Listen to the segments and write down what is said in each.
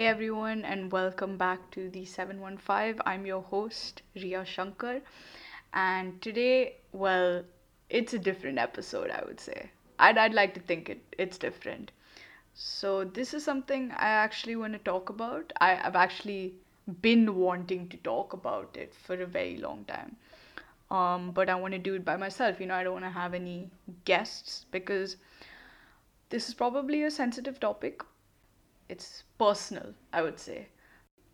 Hey everyone, and welcome back to the 715. I'm your host, Ria Shankar, and today, well, it's a different episode, I would say. I'd, I'd like to think it, it's different. So, this is something I actually want to talk about. I, I've actually been wanting to talk about it for a very long time. Um, but I want to do it by myself. You know, I don't want to have any guests because this is probably a sensitive topic it's personal, I would say.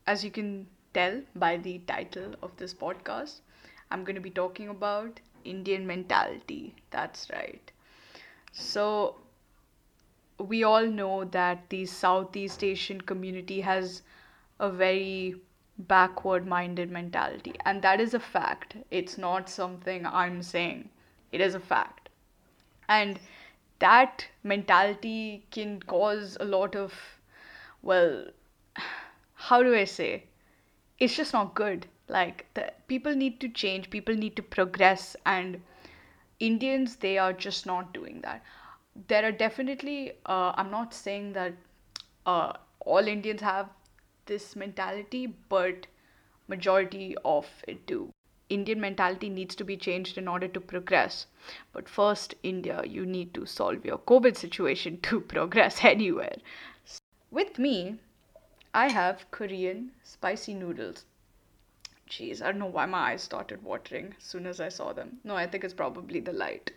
As you can tell by the title of this podcast, I'm going to be talking about Indian mentality. That's right. So, we all know that the Southeast Asian community has a very backward minded mentality, and that is a fact. It's not something I'm saying, it is a fact. And that mentality can cause a lot of well, how do I say? It's just not good. Like the people need to change, people need to progress, and Indians they are just not doing that. There are definitely. Uh, I'm not saying that uh, all Indians have this mentality, but majority of it do. Indian mentality needs to be changed in order to progress. But first, India, you need to solve your COVID situation to progress anywhere. With me, I have Korean spicy noodles. Jeez, I don't know why my eyes started watering as soon as I saw them. No, I think it's probably the light.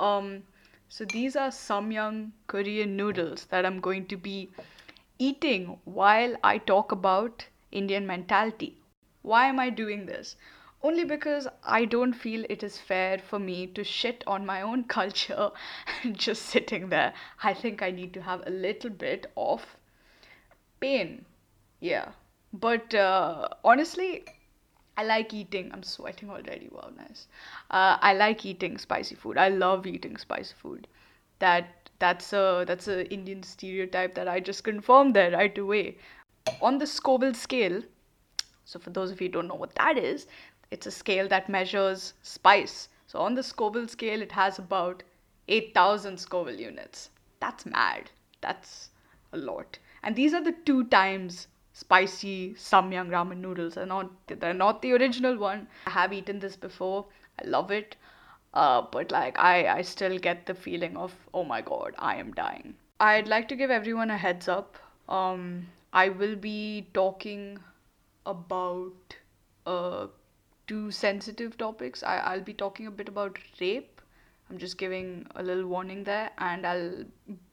Um, so these are Samyang Korean noodles that I'm going to be eating while I talk about Indian mentality. Why am I doing this? Only because I don't feel it is fair for me to shit on my own culture just sitting there. I think I need to have a little bit of pain. Yeah. But uh, honestly, I like eating. I'm sweating already. Wow, nice. Uh, I like eating spicy food. I love eating spicy food. That that's a that's a Indian stereotype that I just confirmed there right away. On the Scoville scale, so for those of you don't know what that is, it's a scale that measures spice. So on the Scoville scale, it has about 8,000 Scoville units. That's mad. That's a lot. And these are the two times spicy samyang ramen noodles. Are not they're not the original one. I have eaten this before. I love it. Uh, but like I, I still get the feeling of oh my god, I am dying. I'd like to give everyone a heads up. Um, I will be talking about uh, two sensitive topics. I, I'll be talking a bit about rape. I'm just giving a little warning there, and I'll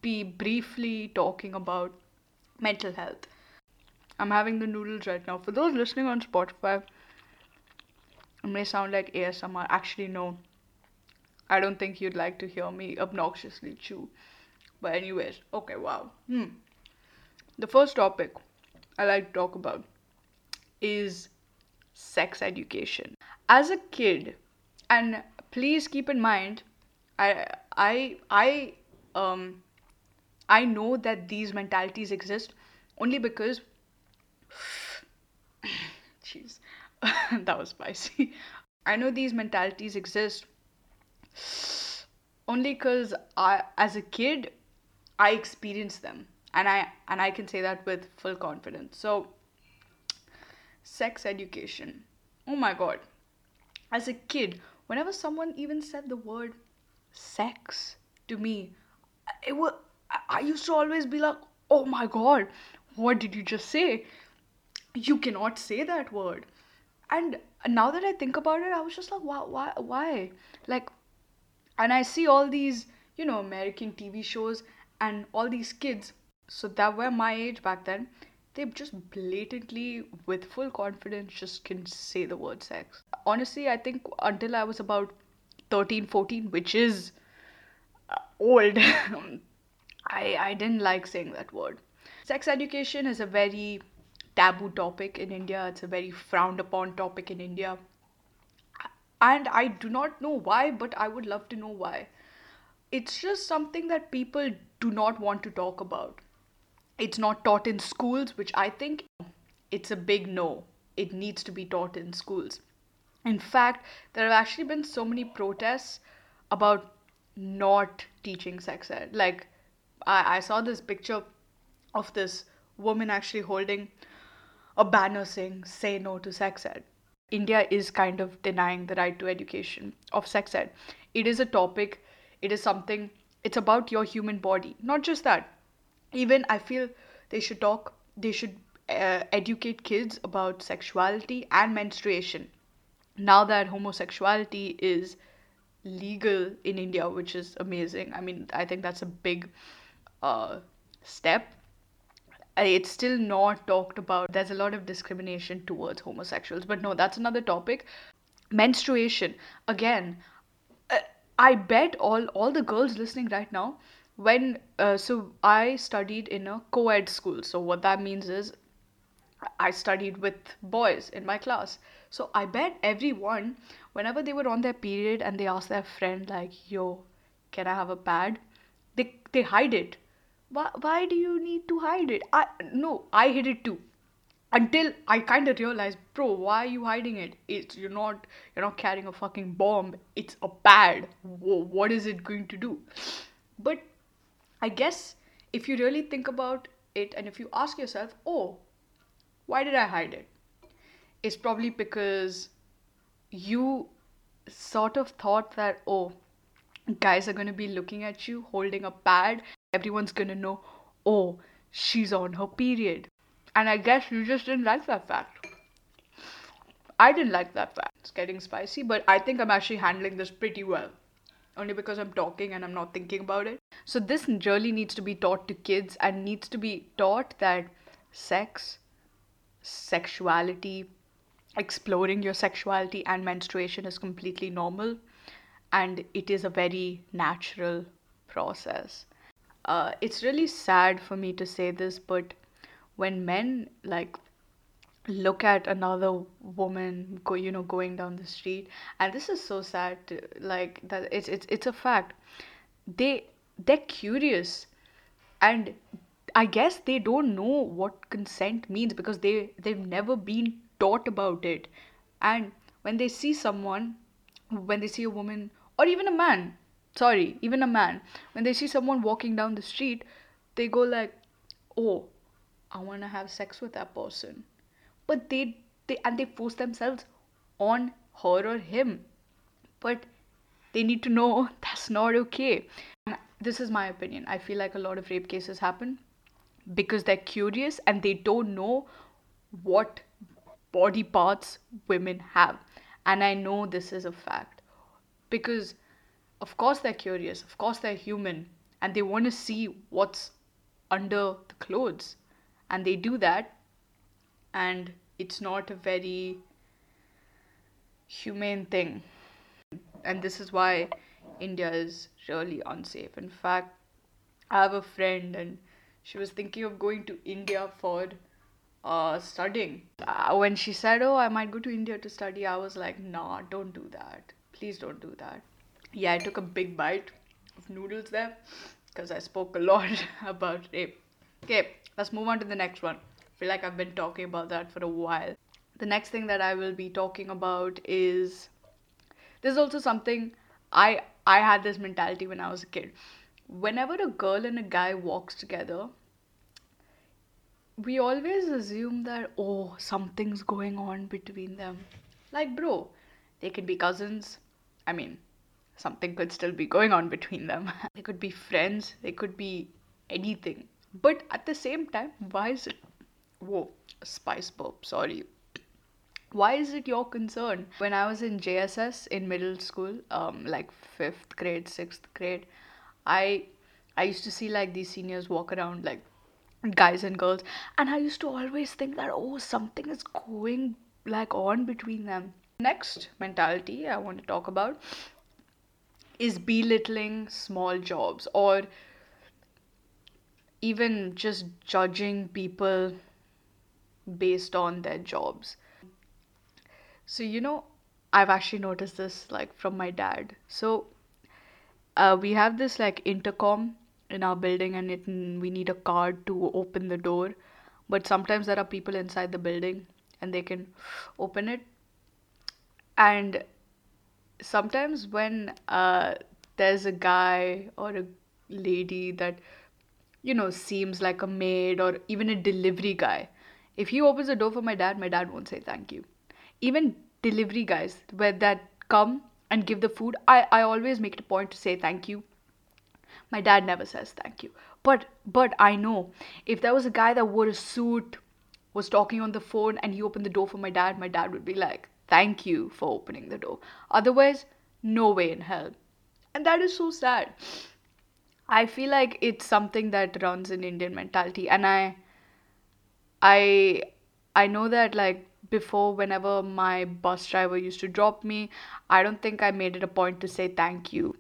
be briefly talking about mental health. I'm having the noodles right now. For those listening on Spotify, it may sound like ASMR. Actually, no. I don't think you'd like to hear me obnoxiously chew. But, anyways, okay, wow. Hmm. The first topic I like to talk about is sex education. As a kid, and please keep in mind, I I I um I know that these mentalities exist only because. Jeez, that was spicy. I know these mentalities exist only because I, as a kid, I experienced them, and I and I can say that with full confidence. So, sex education. Oh my god, as a kid, whenever someone even said the word sex to me, it was I used to always be like, oh my god, what did you just say? You cannot say that word. And now that I think about it, I was just like, why, why, why? Like, and I see all these, you know, American TV shows and all these kids, so that were my age back then, they just blatantly, with full confidence, just can say the word sex. Honestly, I think until I was about 13, 14, which is uh, old, I, I didn't like saying that word. Sex education is a very taboo topic in India, it's a very frowned upon topic in India. And I do not know why, but I would love to know why. It's just something that people do not want to talk about. It's not taught in schools, which I think it's a big no. It needs to be taught in schools. In fact, there have actually been so many protests about not teaching sex ed. Like, I, I saw this picture of this woman actually holding a banner saying say no to sex ed. India is kind of denying the right to education of sex ed. It is a topic, it is something, it's about your human body. Not just that. Even I feel they should talk, they should uh, educate kids about sexuality and menstruation. Now that homosexuality is legal in India, which is amazing. I mean, I think that's a big uh, step. It's still not talked about. There's a lot of discrimination towards homosexuals, but no, that's another topic. Menstruation, again, uh, I bet all all the girls listening right now, when uh, so I studied in a co-ed school. So what that means is I studied with boys in my class. So I bet everyone, whenever they were on their period and they asked their friend like, "Yo, can I have a pad?" They they hide it. Why why do you need to hide it? I no, I hid it too. Until I kind of realized, bro, why are you hiding it? It's you're not you're not carrying a fucking bomb. It's a pad. What is it going to do? But I guess if you really think about it and if you ask yourself, oh, why did I hide it? It's probably because you sort of thought that, oh, guys are going to be looking at you holding a pad. Everyone's to know, oh, she's on her period. And I guess you just didn't like that fact. I didn't like that fact. It's getting spicy, but I think I'm actually handling this pretty well. Only because I'm talking and I'm not thinking about it. So, this really needs to be taught to kids and needs to be taught that sex sexuality, exploring your sexuality and menstruation is completely normal and it is a very natural process. Uh, it's really sad for me to say this, but when men like look at another woman go you know going down the street and this is so sad to, like that it's it's it's a fact. They they're curious and i guess they don't know what consent means because they they've never been taught about it. And when they see someone when they see a woman or even a man sorry even a man. When they see someone walking down the street they go like oh i want to have sex with that person. But they they and they force themselves on her or him. But they need to know that's not okay. And this is my opinion. I feel like a lot of rape cases happen because they're curious and they don't know what body parts women have. And i know this is a fact because of course they're curious. Of course they're human. And they want to see what's under the clothes. And they do that. And it's not a very humane thing. And this is why india is really unsafe. In fact i have a friend and she was thinking of going to india for uh, studying. Uh, when she said oh i might go to india to study i was like nah don't do that. Please don't do that yeah i took a big bite of noodles there because i spoke a lot about rape okay let's move on to the next one I feel like i've been talking about that for a while the next thing that i will be talking about is there's also something I I had this mentality when I was a kid. Whenever a girl and a guy walks together, we always assume that oh something's going on between them. Like bro, they can be cousins. I mean, something could still be going on between them. they could be friends, they could be anything. But at the same time, why is it whoa, spice burp, sorry. Why is it your concern? When I was in JSS in middle school, um, like fifth grade, sixth grade, I I used to see like these seniors walk around like guys and girls, and I used to always think that oh something is going like on between them. Next mentality I want to talk about is belittling small jobs or even just judging people based on their jobs. So, you know, I've actually noticed this like from my dad. So, uh, we have this like intercom in our building and it we need a card to open the door. But sometimes there are people inside the building and they can open it. And sometimes when uh, there's a guy or a lady that you know, seems like a maid or even a delivery guy. If he opens the door for my dad, my dad won't say thank you. Even delivery guys where that come and give the food, I, I always make it a point to say thank you. My dad never says thank you. But but I know if there was a guy that wore a suit, was talking on the phone and he opened the door for my dad, my dad would be like, Thank you for opening the door. Otherwise, no way in hell. And that is so sad. I feel like it's something that runs in Indian mentality and I I I know that like before whenever my bus driver used to drop me, I don't think I made it a point to say thank you.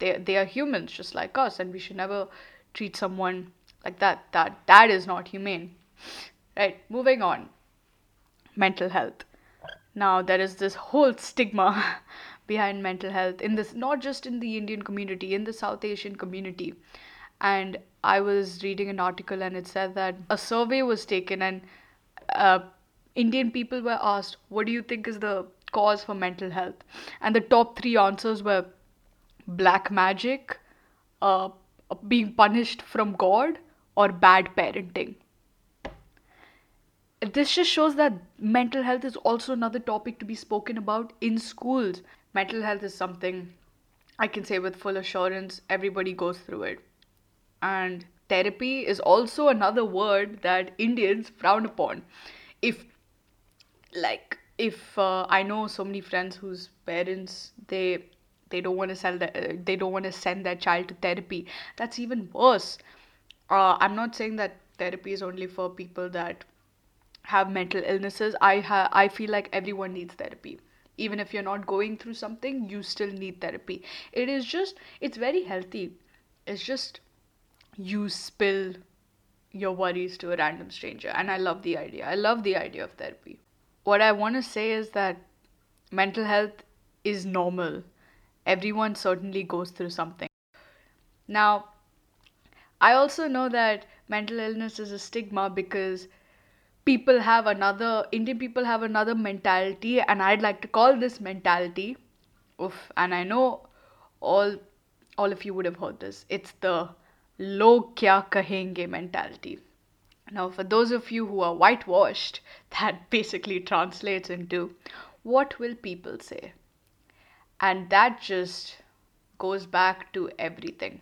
They they are humans just like us and we should never treat someone like that. That that is not humane. Right, moving on. Mental health. Now there is this whole stigma behind mental health in this not just in the Indian community, in the South Asian community. And I was reading an article and it said that a survey was taken and uh, Indian people were asked, What do you think is the cause for mental health? And the top three answers were black magic, uh, being punished from God, or bad parenting. This just shows that mental health is also another topic to be spoken about in schools. Mental health is something I can say with full assurance everybody goes through it. And therapy is also another word that Indians frown upon. If like if uh, I know so many friends whose parents they they don't want to sell their, uh, they don't want to send their child to therapy. That's even worse. Uh, I'm not saying that therapy is only for people that have mental illnesses. I ha- I feel like everyone needs therapy. Even if you're not going through something, you still need therapy. It is just it's very healthy. It's just you spill your worries to a random stranger and I love the idea. I love the idea of therapy. What I want to say is that mental health is normal. Everyone certainly goes through something. Now, I also know that mental illness is a stigma because people have another Indian people have another mentality and I'd like to call this mentality oof and I know all all of you would have heard this. It's the log kya kahenge mentality. Now for those of you who are whitewashed, that basically translates into what will people say? And that just goes back to everything.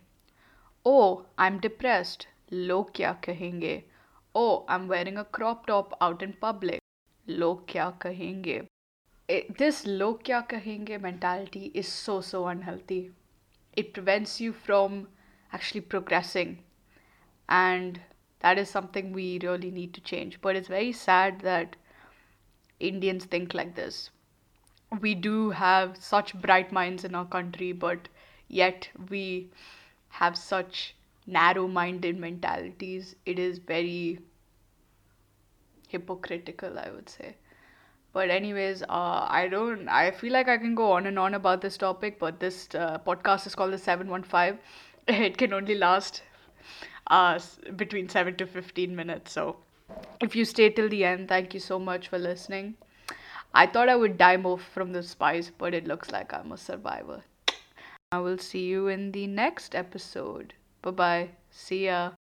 Oh, I'm depressed. Log kya kahenge? Oh, I'm wearing a crop top out in public. Log kya kahenge? This log kya kahenge mentality is so so unhealthy. It prevents you from actually progressing and that is something we really need to change. But it's very sad that Indians think like this. We do have such bright minds in our country, but yet we have such narrow minded mentalities. It is very hypocritical, I would say. But anyways, uh, I don't. I feel like I can go on and on about this topic, but this uh, podcast is called the Seven One Five. It can only last uh, between 7 to 15 minutes. So if you stay till the end, thank you so much for listening. I thought I would die more from the spice, but it looks like I'm a survivor. I will see you in the next episode. Bye bye. See ya.